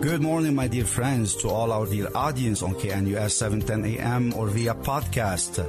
Good morning, my dear friends, to all our dear audience on KNUS 710 AM or via podcast.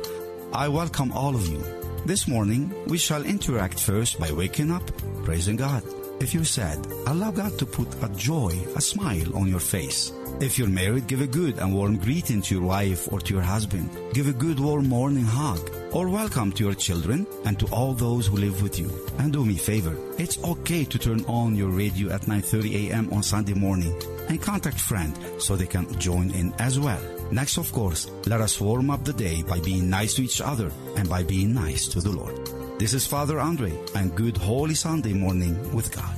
I welcome all of you. This morning, we shall interact first by waking up, praising God. If you're sad, allow God to put a joy, a smile on your face. If you're married, give a good and warm greeting to your wife or to your husband. Give a good warm morning hug or welcome to your children and to all those who live with you. And do me a favor, it's okay to turn on your radio at 9:30 a.m. on Sunday morning and contact friend so they can join in as well. Next, of course, let us warm up the day by being nice to each other and by being nice to the Lord. This is Father Andre and good Holy Sunday morning with God.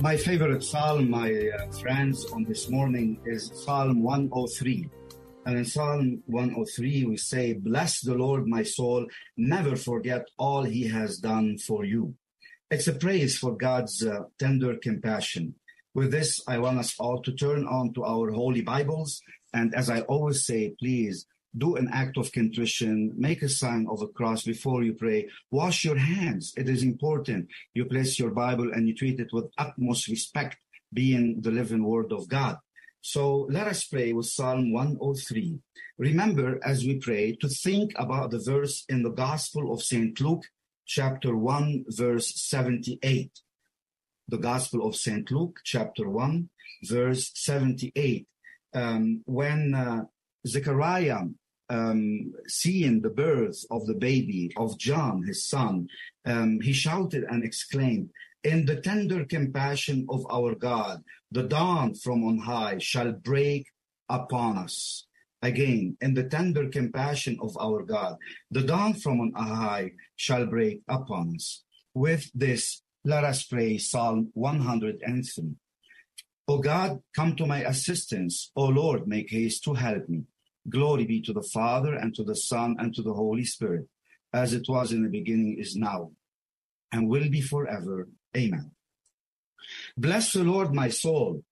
My favorite psalm, my uh, friends, on this morning is Psalm 103. And in Psalm 103, we say, Bless the Lord, my soul, never forget all he has done for you. It's a praise for God's uh, tender compassion. With this, I want us all to turn on to our holy Bibles. And as I always say, please do an act of contrition, make a sign of a cross before you pray, wash your hands. It is important. You place your Bible and you treat it with utmost respect, being the living word of God. So let us pray with Psalm 103. Remember, as we pray, to think about the verse in the Gospel of St. Luke, chapter 1, verse 78. The Gospel of St. Luke, chapter 1, verse 78. Um, when uh, Zechariah um, seeing the birth of the baby of John, his son, um, he shouted and exclaimed, In the tender compassion of our God, the dawn from on high shall break upon us. Again, in the tender compassion of our God, the dawn from on high shall break upon us. With this, let us pray Psalm 103. O God, come to my assistance. O Lord, make haste to help me. Glory be to the Father and to the Son and to the Holy Spirit, as it was in the beginning, is now, and will be forever. Amen. Bless the Lord, my soul.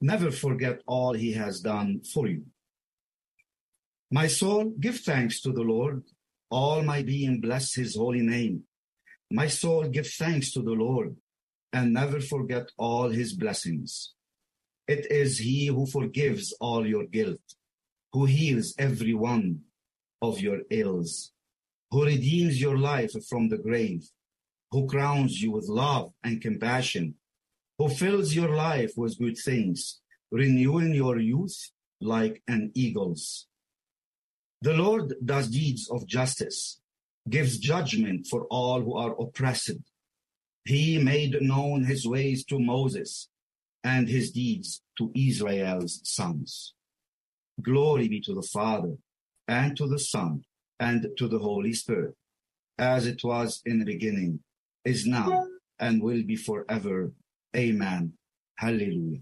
Never forget all he has done for you. My soul, give thanks to the Lord. All my being bless his holy name. My soul, give thanks to the Lord and never forget all his blessings. It is he who forgives all your guilt who heals every one of your ills, who redeems your life from the grave, who crowns you with love and compassion, who fills your life with good things, renewing your youth like an eagle's. The Lord does deeds of justice, gives judgment for all who are oppressed. He made known his ways to Moses and his deeds to Israel's sons. Glory be to the Father, and to the Son, and to the Holy Spirit, as it was in the beginning, is now, and will be forever. Amen. Hallelujah.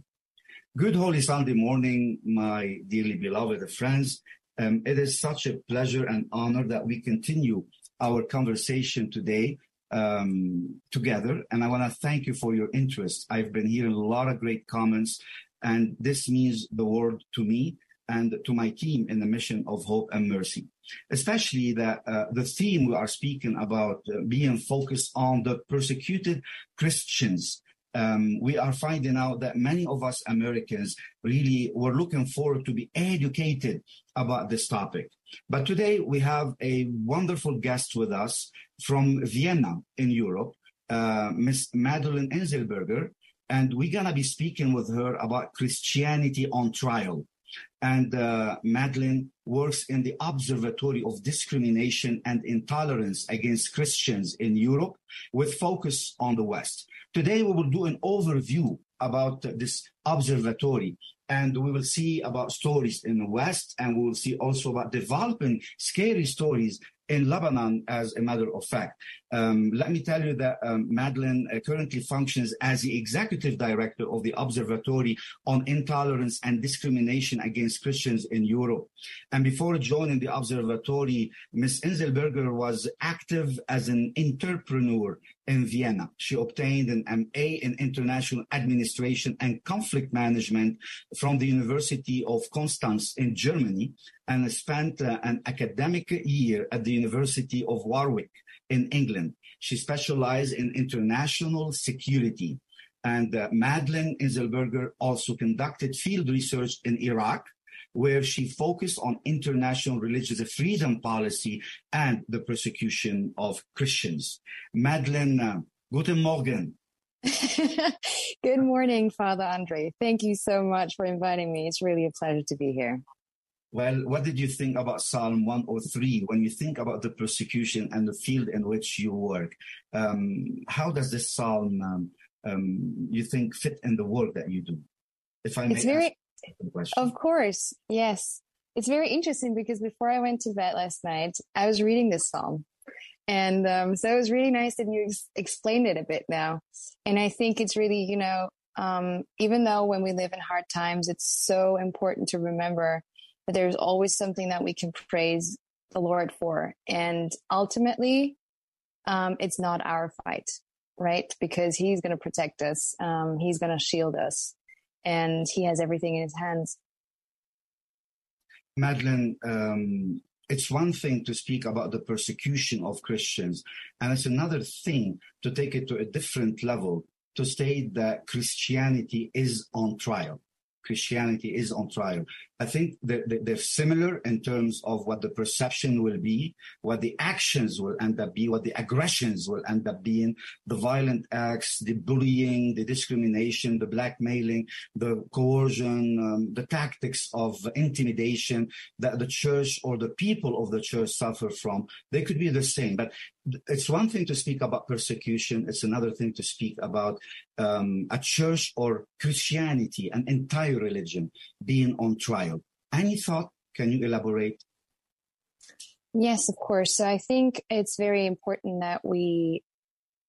Good Holy Sunday morning, my dearly beloved friends. Um, it is such a pleasure and honor that we continue our conversation today um, together. And I want to thank you for your interest. I've been hearing a lot of great comments, and this means the world to me and to my team in the mission of hope and mercy. Especially that uh, the theme we are speaking about uh, being focused on the persecuted Christians. Um, we are finding out that many of us Americans really were looking forward to be educated about this topic. But today we have a wonderful guest with us from Vienna in Europe, uh, Miss Madeline Enzlberger, and we're going to be speaking with her about Christianity on trial and uh, Madeline works in the Observatory of Discrimination and Intolerance against Christians in Europe with focus on the West. Today, we will do an overview about this observatory And we will see about stories in the West, and we will see also about developing scary stories in Lebanon, as a matter of fact. Um, let me tell you that um, Madeleine uh, currently functions as the executive director of the Observatory on Intolerance and Discrimination Against Christians in Europe. And before joining the observatory, Ms. Enzlberger was active as an entrepreneur in Vienna. She obtained an MA in International Administration and Conflict Management from the University of Constance in Germany and spent uh, an academic year at the University of Warwick in England. She specialized in international security. And uh, Madeleine Enzlberger also conducted field research in Iraq, where she focused on international religious freedom policy and the persecution of Christians. Madeleine, uh, guten Morgen. Good morning, Father Andre. Thank you so much for inviting me. It's really a pleasure to be here. Well, what did you think about Psalm 103 when you think about the persecution and the field in which you work? Um, how does this psalm, um, um, you think, fit in the work that you do? If I may it's very, of course, yes. It's very interesting because before I went to bed last night, I was reading this psalm. And um, so it was really nice that you ex- explained it a bit now. And I think it's really, you know, um, even though when we live in hard times, it's so important to remember there's always something that we can praise the Lord for. And ultimately, um, it's not our fight, right? Because He's going to protect us. Um, he's going to shield us and He has everything in His hands. Madeline, um, it's one thing to speak about the persecution of Christians, and it's another thing to take it to a different level to state that Christianity is on trial. Christianity is on trial. I think they're, they're, similar in terms of what the perception will be, what the actions will end up being, what the aggressions will end up being, the violent acts, the bullying, the discrimination, the blackmailing, the coercion, um, the tactics of intimidation that the church or the people of the church suffer from. They could be the same, but it's one thing to speak about persecution. It's another thing to speak about um, a church or Christianity, an entire religion being on trial any thought? Can you elaborate? Yes, of course. So I think it's very important that we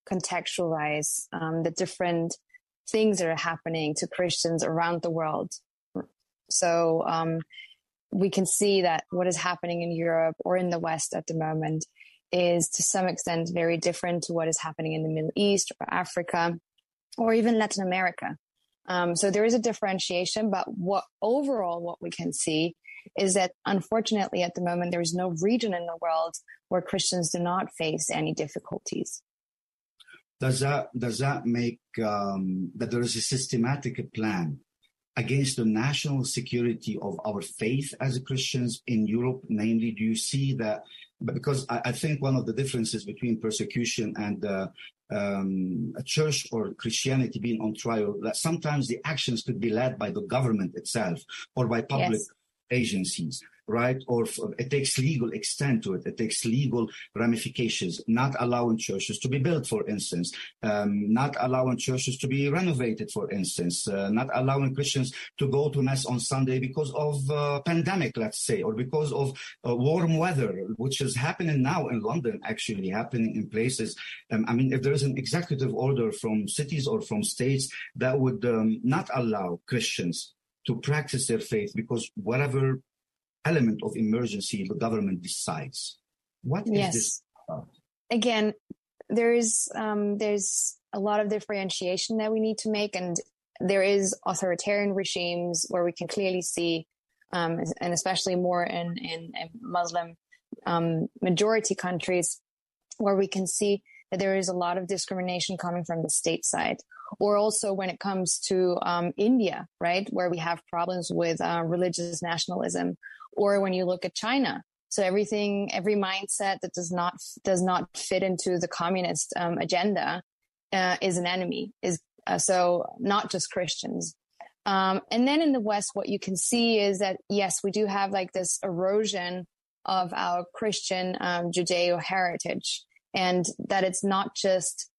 contextualize um, the different things that are happening to Christians around the world. So um, we can see that what is happening in Europe or in the West at the moment is to some extent very different to what is happening in the Middle East or Africa or even Latin America. Um, so there is a differentiation, but what overall what we can see is that unfortunately at the moment there is no region in the world where Christians do not face any difficulties. Does that does that make um, that there is a systematic plan against the national security of our faith as Christians in Europe? Namely, do you see that? Because I, I think one of the differences between persecution and uh, um, a church or Christianity being on trial, that sometimes the actions could be led by the government itself or by public yes. agencies right? Or it takes legal extent to it. It takes legal ramifications, not allowing churches to be built, for instance, um, not allowing churches to be renovated, for instance, uh, not allowing Christians to go to mass on Sunday because of uh, pandemic, let's say, or because of uh, warm weather, which is happening now in London, actually happening in places. Um, I mean, if there is an executive order from cities or from states that would um, not allow Christians to practice their faith because whatever element of emergency the government decides. What is yes. this about? Again, there is um, there's a lot of differentiation that we need to make, and there is authoritarian regimes where we can clearly see, um, and especially more in in, in Muslim um, majority countries, where we can see that there is a lot of discrimination coming from the state side. Or also when it comes to um, India, right, where we have problems with uh, religious nationalism, or when you look at China. So everything, every mindset that does not does not fit into the communist um, agenda uh, is an enemy. Is uh, so not just Christians. Um, and then in the West, what you can see is that yes, we do have like this erosion of our Christian um, Judeo heritage, and that it's not just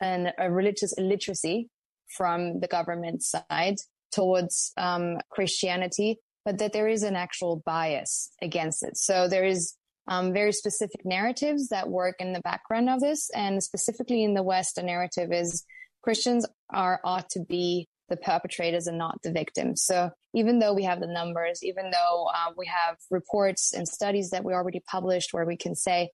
an, a religious illiteracy from the government side, towards um, Christianity, but that there is an actual bias against it. So there is um, very specific narratives that work in the background of this, and specifically in the West, a narrative is Christians are ought to be the perpetrators and not the victims. So even though we have the numbers, even though uh, we have reports and studies that we already published where we can say,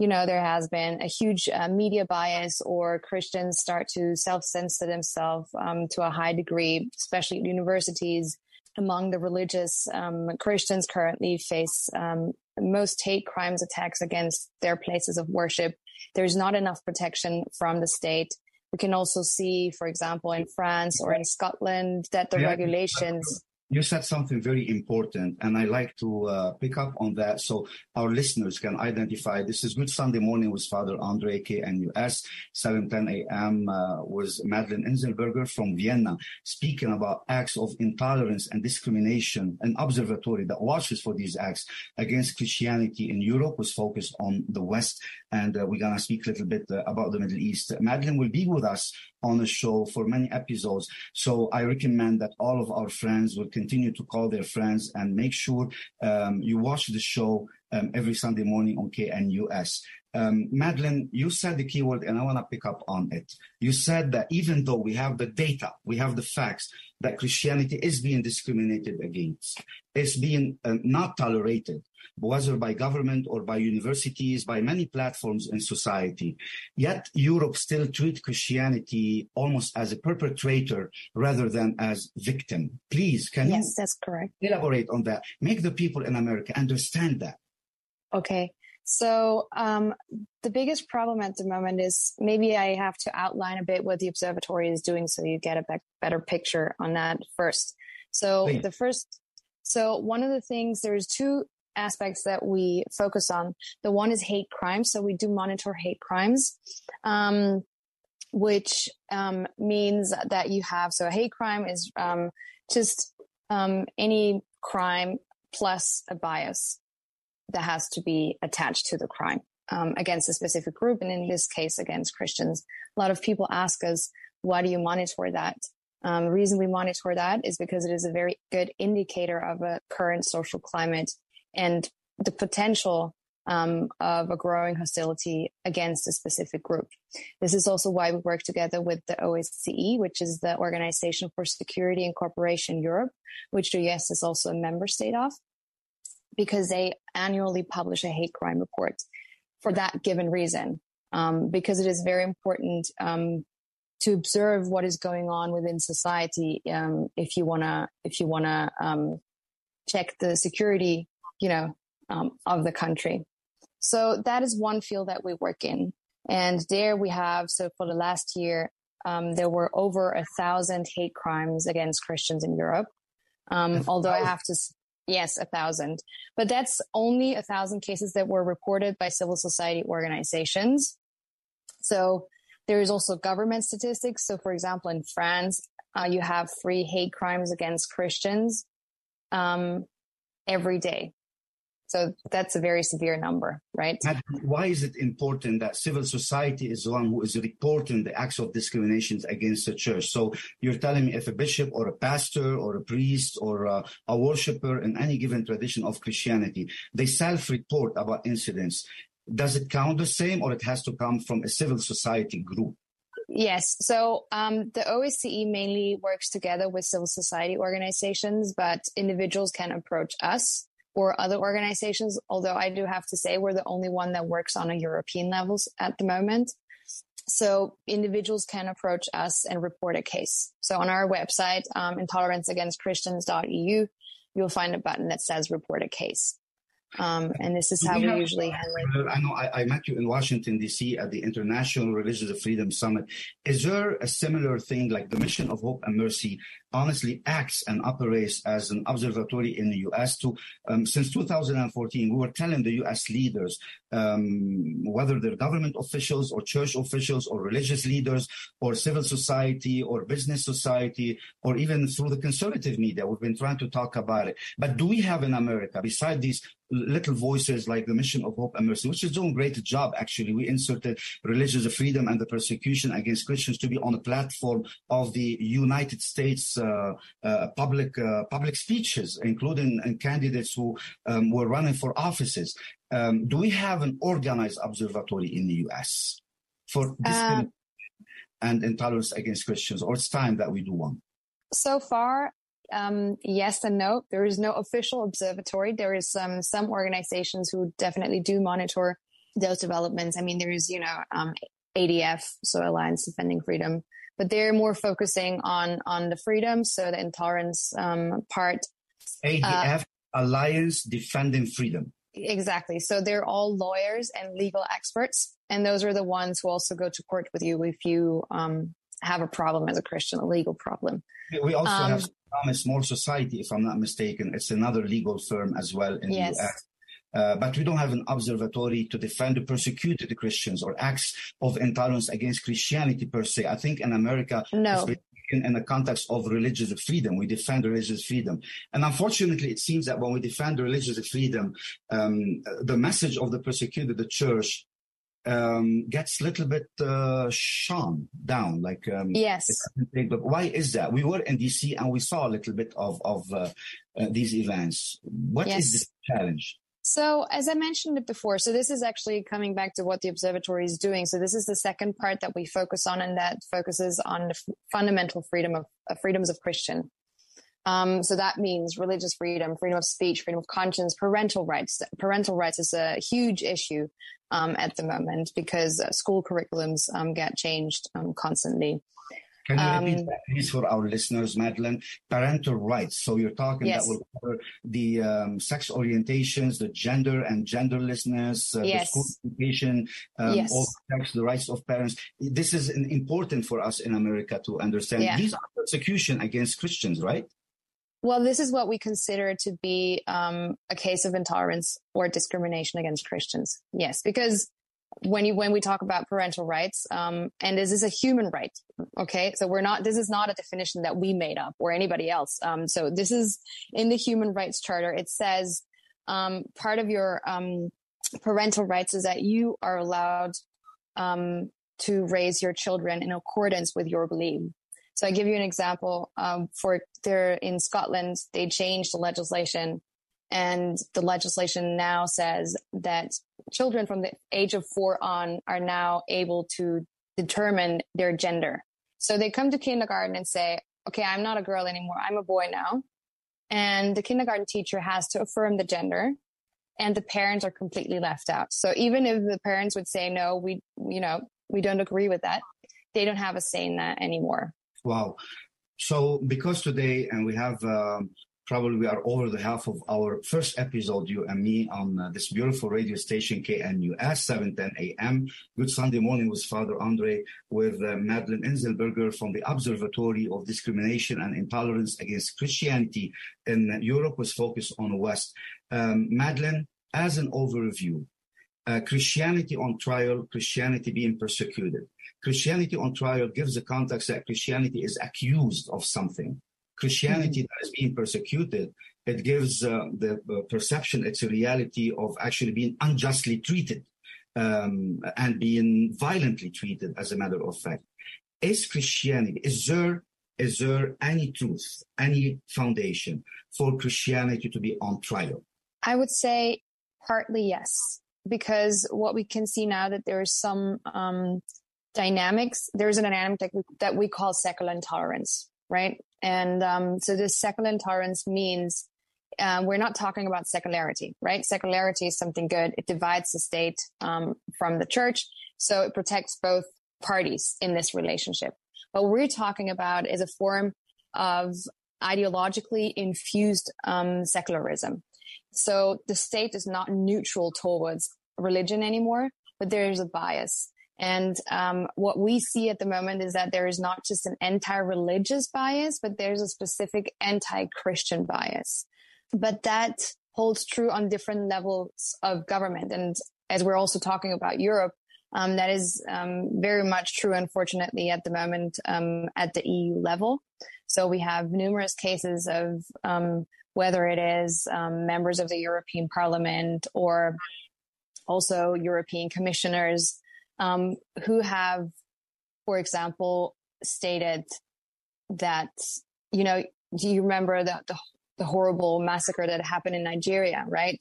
you know, there has been a huge uh, media bias or Christians start to self-censor themselves um, to a high degree, especially at universities. Among the religious um, Christians currently face um, most hate crimes attacks against their places of worship. There's not enough protection from the state. We can also see, for example, in France or in Scotland, that the yeah. regulations you said something very important, and I like to uh, pick up on that so our listeners can identify. This is Good Sunday Morning with Father Andre KNUS, 7:10 a.m. Uh, was Madeline Enzlberger from Vienna speaking about acts of intolerance and discrimination. An observatory that watches for these acts against Christianity in Europe was focused on the West, and uh, we're gonna speak a little bit uh, about the Middle East. Madeline will be with us on the show for many episodes. So I recommend that all of our friends will continue to call their friends and make sure um, you watch the show um, every Sunday morning on KNUS. Um, Madeleine, you said the keyword, and I want to pick up on it. You said that even though we have the data, we have the facts that Christianity is being discriminated against, is being uh, not tolerated, whether by government or by universities, by many platforms in society. Yet Europe still treats Christianity almost as a perpetrator rather than as victim. Please, can yes, you? That's correct. Elaborate on that. Make the people in America understand that. Okay. So um, the biggest problem at the moment is maybe I have to outline a bit what the observatory is doing so you get a be- better picture on that first. So Please. the first, so one of the things, there's two aspects that we focus on. The one is hate crimes. So we do monitor hate crimes. Um, which um, means that you have so a hate crime is um, just um, any crime plus a bias that has to be attached to the crime um, against a specific group, and in this case, against Christians. A lot of people ask us, why do you monitor that? Um, the reason we monitor that is because it is a very good indicator of a current social climate and the potential um, of a growing hostility against a specific group. This is also why we work together with the OSCE, which is the Organization for Security and Cooperation Europe, which the US is also a member state of because they annually publish a hate crime report for that given reason. Um, because it is very important um, to observe what is going on within society um, if you wanna if you wanna um, check the security, you know, um, of the country. So that is one field that we work in, and there we have so for the last year um, there were over a thousand hate crimes against Christians in Europe. although I have to Yes, a thousand. But that's only a thousand cases that were reported by civil society organizations. So there is also government statistics. So, for example, in France, uh, you have three hate crimes against Christians um, every day. So that's a very severe number, right? And why is it important that civil society is the one who is reporting the acts of discriminations against the church? So you're telling me if a bishop or a pastor or a priest or a, a worshiper in any given tradition of Christianity, they self-report about incidents. Does it count the same or it has to come from a civil society group? Yes. So um, the OSCE mainly works together with civil society organizations, but individuals can approach us or other organizations. Although I do have to say we're the only one that works on a European levels at the moment. So individuals can approach us and report a case. So on our website, um, intoleranceagainstchristians.eu, you'll find a button that says report a case. Um, and this is how we, we usually handle it. I know I, I, met you in Washington, D.C. at the International Religious Freedom Summit. Is there a similar thing like the Mission of Hope and Mercy honestly acts and operates as an observatory in the U.S. to, um, since 2014, we were telling the U.S. leaders, um, whether they're government officials or church officials or religious leaders or civil society or business society or even through the conservative media, we've been trying to talk about it. But do we have in America, beside these little voices like the Mission of Hope and Mercy, which is doing a great job, actually. We inserted religious freedom and the persecution against Christians to be on the platform of the United States public uh, public speeches, including and candidates who um, were running for offices. Um, do we have an organized observatory in the U.S. for discrimination and intolerance against Christians, or it's time that we do one? So far, um, yes and no. There is no official observatory. There is um, some organizations who definitely do monitor those developments. I mean, there is, you know, um, ADF, so Alliance Defending Freedom, but they're more focusing on on the freedom, so the intolerance um, part. ADF, uh, Alliance Defending Freedom. Exactly. So they're all lawyers and legal experts, and those are the ones who also go to court with you if you um, have a problem as a Christian, a legal problem. We also um, have Thomas More Society, if I'm not mistaken. It's another legal firm as well in yes. the US. Uh, but we don't have an observatory to defend the persecuted Christians or acts of intolerance against Christianity per se. I think in America, no. In, in, the context of religious freedom. We defend religious freedom. And unfortunately, it seems that when we defend religious freedom, um, the message of the persecuted the church um, gets a little bit uh, shone down. Like um, yes, but why is that? We were in DC and we saw a little bit of of uh, uh, these events. What yes. is the challenge? So, as I mentioned it before, so this is actually coming back to what the observatory is doing. So, this is the second part that we focus on, and that focuses on the f- fundamental freedom of uh, freedoms of Christian. Um, so that means religious freedom, freedom of speech, freedom of conscience, parental rights. Parental rights is a huge issue um, at the moment because uh, school curriculums um, get changed um, constantly. Can you repeat um, that, please, for our listeners, Madeline? Parental rights. So you're talking yes. that will cover the um, sex orientations, the gender and genderlessness, uh, yes. the school education, um, yes. all sex, the rights of parents. This is important for us in America to understand. Yeah. These are persecution against Christians, right? Well, this is what we consider to be um, a case of intolerance or discrimination against Christians. Yes, because when you when we talk about parental rights, um, and this is a human right. Okay, so we're not. This is not a definition that we made up or anybody else. Um, so this is in the Human Rights Charter. It says um, part of your um, parental rights is that you are allowed um, to raise your children in accordance with your belief. So I give you an example. Um, for there in Scotland, they changed the legislation and the legislation now says that children from the age of four on are now able to determine their gender. So they come to kindergarten and say, okay, I'm not a girl anymore. I'm a boy now. And the kindergarten teacher has to affirm the gender and the parents are completely left out. So even if the parents would say, no, we, you know, we don't agree with that, they don't have a say in that anymore. Wow. So because today, and we have um, probably we are over the half of our first episode, you and me, on uh, this beautiful radio station, KNUS, 710 AM. Good Sunday morning with Father Andre, with uh, Madeline Enzlberger from the Observatory of Discrimination and Intolerance Against Christianity in Europe, was focused on the West. Um, Madeline, as an overview, uh, Christianity on trial, Christianity being persecuted. Christianity on trial gives the context that Christianity is accused of something. Christianity mm-hmm. that is being persecuted, it gives uh, the uh, perception, it's a reality of actually being unjustly treated um, and being violently treated, as a matter of fact. Is Christianity, is there, is there any truth, any foundation for Christianity to be on trial? I would say partly yes, because what we can see now that there is some um, dynamics, there's a dynamic that we, that we call secular intolerance, right? And um, so this secular intolerance means uh, we're not talking about secularity, right? Secularity is something good. It divides the state um, from the church, so it protects both parties in this relationship. What we're talking about is a form of ideologically infused um, secularism. So the state is not neutral towards religion anymore, but there is a bias. And um, what we see at the moment is that there is not just an anti-religious bias, but there's a specific anti-Christian bias. But that holds true on different levels of government. And as we're also talking about Europe, um, that is um, very much true, unfortunately, at the moment um, at the EU level. So we have numerous cases of um, whether it is um, members of the European Parliament or also European commissioners um, who have, for example, stated that you know, do you remember the, the, the horrible massacre that happened in Nigeria, right?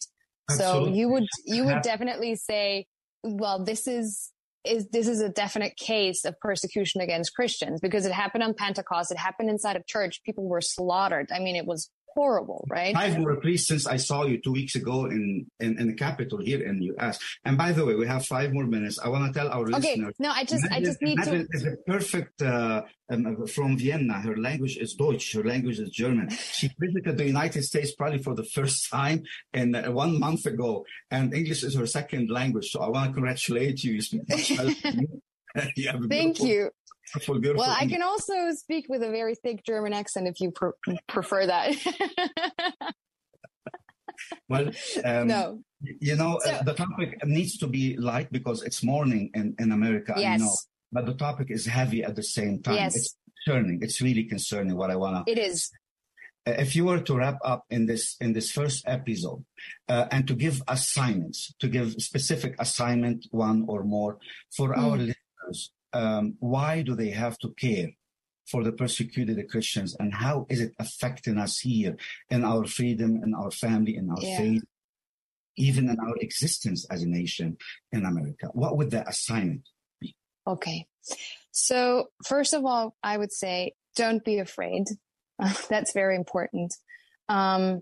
Absolutely. So you would, you would definitely say, well, this is, is this is a definite case of persecution against Christians because it happened on Pentecost. It happened inside of church. People were slaughtered. I mean, it was horrible, right? Five more, please, since I saw you two weeks ago in, in, in the capital here in the US. And by the way, we have five more minutes. I want to tell our okay. listeners. No, I just, I just need to. is a perfect, uh, um, from Vienna. Her language is Deutsch. Her language is German. She visited the United States probably for the first time in uh, one month ago. And English is her second language. So I want to congratulate you. You speak much better Thank you. Beautiful, beautiful well, I can also speak with a very thick German accent if you pr- prefer that. well, um, no. You know, so, uh, the topic needs to be light because it's morning in, in America. Yes. I know, but the topic is heavy at the same time. Yes. It's concerning. It's really concerning what I want to. It is. Uh, if you were to wrap up in this in this first episode uh, and to give assignments, to give specific assignment, one or more, for mm. our listeners, um, why do they have to care for the persecuted Christians and how is it affecting us here in our freedom, in our family, in our yeah. faith, even in our existence as a nation in America? What would the assignment be? Okay. So, first of all, I would say don't be afraid. That's very important. Um,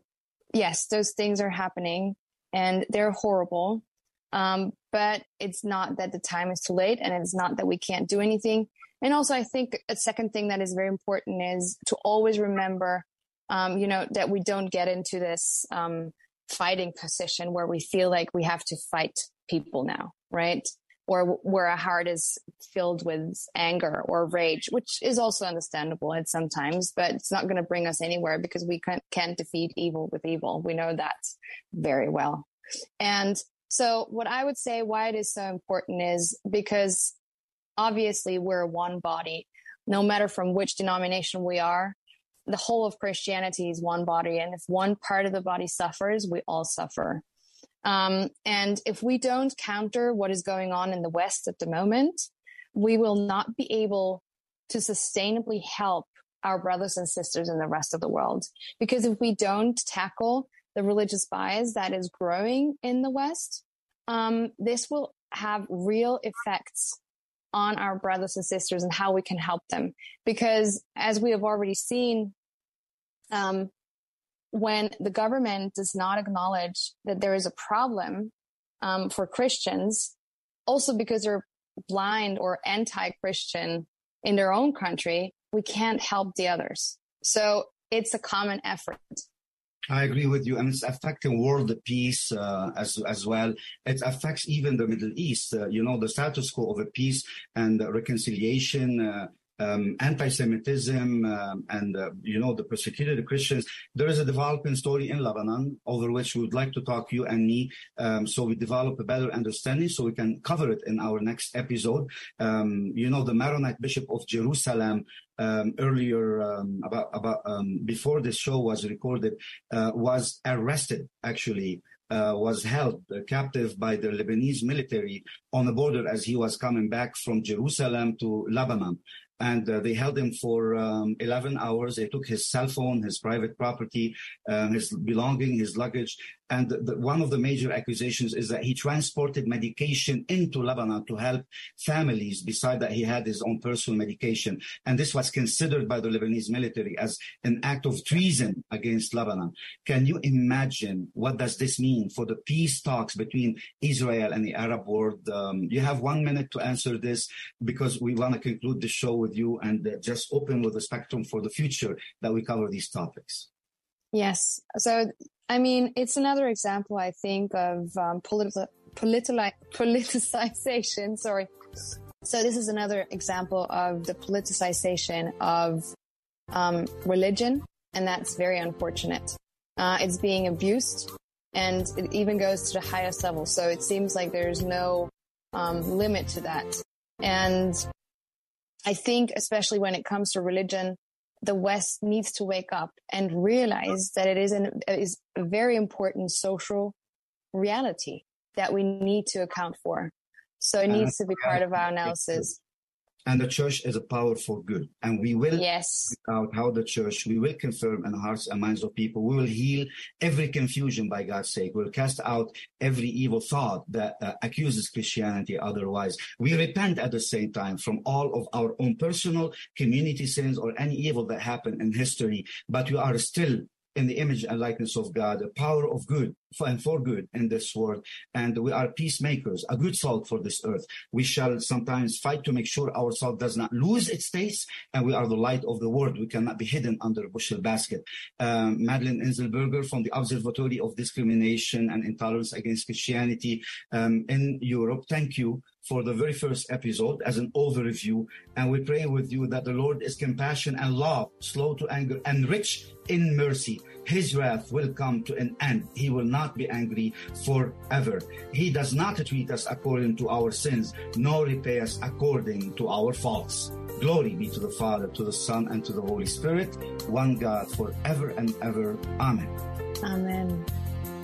yes, those things are happening and they're horrible. Um, but it's not that the time is too late and it's not that we can't do anything. And also, I think a second thing that is very important is to always remember, um, you know, that we don't get into this um, fighting position where we feel like we have to fight people now, right? Or where our heart is filled with anger or rage, which is also understandable at sometimes, but it's not going to bring us anywhere because we can't, can't defeat evil with evil. We know that very well. And so what I would say why it is so important is because obviously we're one body. No matter from which denomination we are, the whole of Christianity is one body. And if one part of the body suffers, we all suffer. Um, and if we don't counter what is going on in the West at the moment, we will not be able to sustainably help our brothers and sisters in the rest of the world. Because if we don't tackle the religious bias that is growing in the West, um, this will have real effects on our brothers and sisters and how we can help them. Because as we have already seen, um, when the government does not acknowledge that there is a problem um, for Christians, also because they're blind or anti-Christian in their own country, we can't help the others. So it's a common effort. I agree with you, and it's affecting world peace uh, as as well. It affects even the Middle East. Uh, you know, the status quo of a peace and reconciliation. Uh, um, anti-Semitism um, and uh, you know the persecuted Christians. There is a developing story in Lebanon over which we would like to talk you and me, um, so we develop a better understanding, so we can cover it in our next episode. Um, you know the Maronite Bishop of Jerusalem um, earlier um, about about before this show was recorded uh, was arrested actually uh, was held captive by the Lebanese military on the border as he was coming back from Jerusalem to Lebanon and uh, they held him for um, 11 hours. They took his cell phone, his private property, um, his belonging, his luggage, and the, one of the major accusations is that he transported medication into Lebanon to help families, beside that he had his own personal medication. And this was considered by the Lebanese military as an act of treason against Lebanon. Can you imagine what does this mean for the peace talks between Israel and the Arab world? Um, you have one minute to answer this because we want to conclude the show with you and uh, just open with the spectrum for the future that we cover these topics. Yes. So I mean, it's another example, I think, of um, politi- politi- politicization. Sorry. So this is another example of the politicization of um, religion, and that's very unfortunate. Uh, it's being abused, and it even goes to the highest level. So it seems like there's no um, limit to that. And I think, especially when it comes to religion, the West needs to wake up and realize that it is, an, is a very important social reality that we need to account for. So it needs to be part of our analysis. And the church is a power for good. And we will Yes. out how the church, we will confirm in the hearts and minds of people. We will heal every confusion by God's sake. We'll cast out every evil thought that uh, accuses Christianity otherwise. We repent at the same time from all of our own personal community sins or any evil that happened in history, but we are still in the image and likeness of God, the power of good and for good in this world. And we are peacemakers, a good salt for this earth. We shall sometimes fight to make sure our salt does not lose its taste, and we are the light of the world. We cannot be hidden under a bushel basket. Um, Madeline Enzlberger from the Observatory of Discrimination and Intolerance Against Christianity um, in Europe. Thank you for the very first episode as an overview. And we pray with you that the Lord is compassion and love, slow to anger, and rich in mercy. His wrath will come to an end. He will not be angry forever. He does not treat us according to our sins, nor repay us according to our faults. Glory be to the Father, to the Son, and to the Holy Spirit, one God forever and ever. Amen. Amen.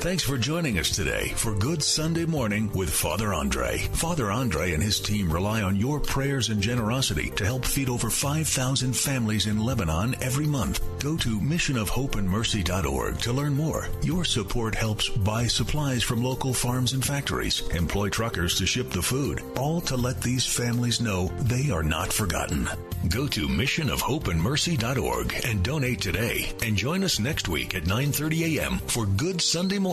Thanks for joining us today for Good Sunday Morning with Father Andre. Father Andre and his team rely on your prayers and generosity to help feed over 5,000 families in Lebanon every month. Go to missionofhopeandmercy.org to learn more. Your support helps buy supplies from local farms and factories, employ truckers to ship the food, all to let these families know they are not forgotten. Go to missionofhopeandmercy.org and donate today and join us next week at 9:30 a.m. for Good Sunday Morning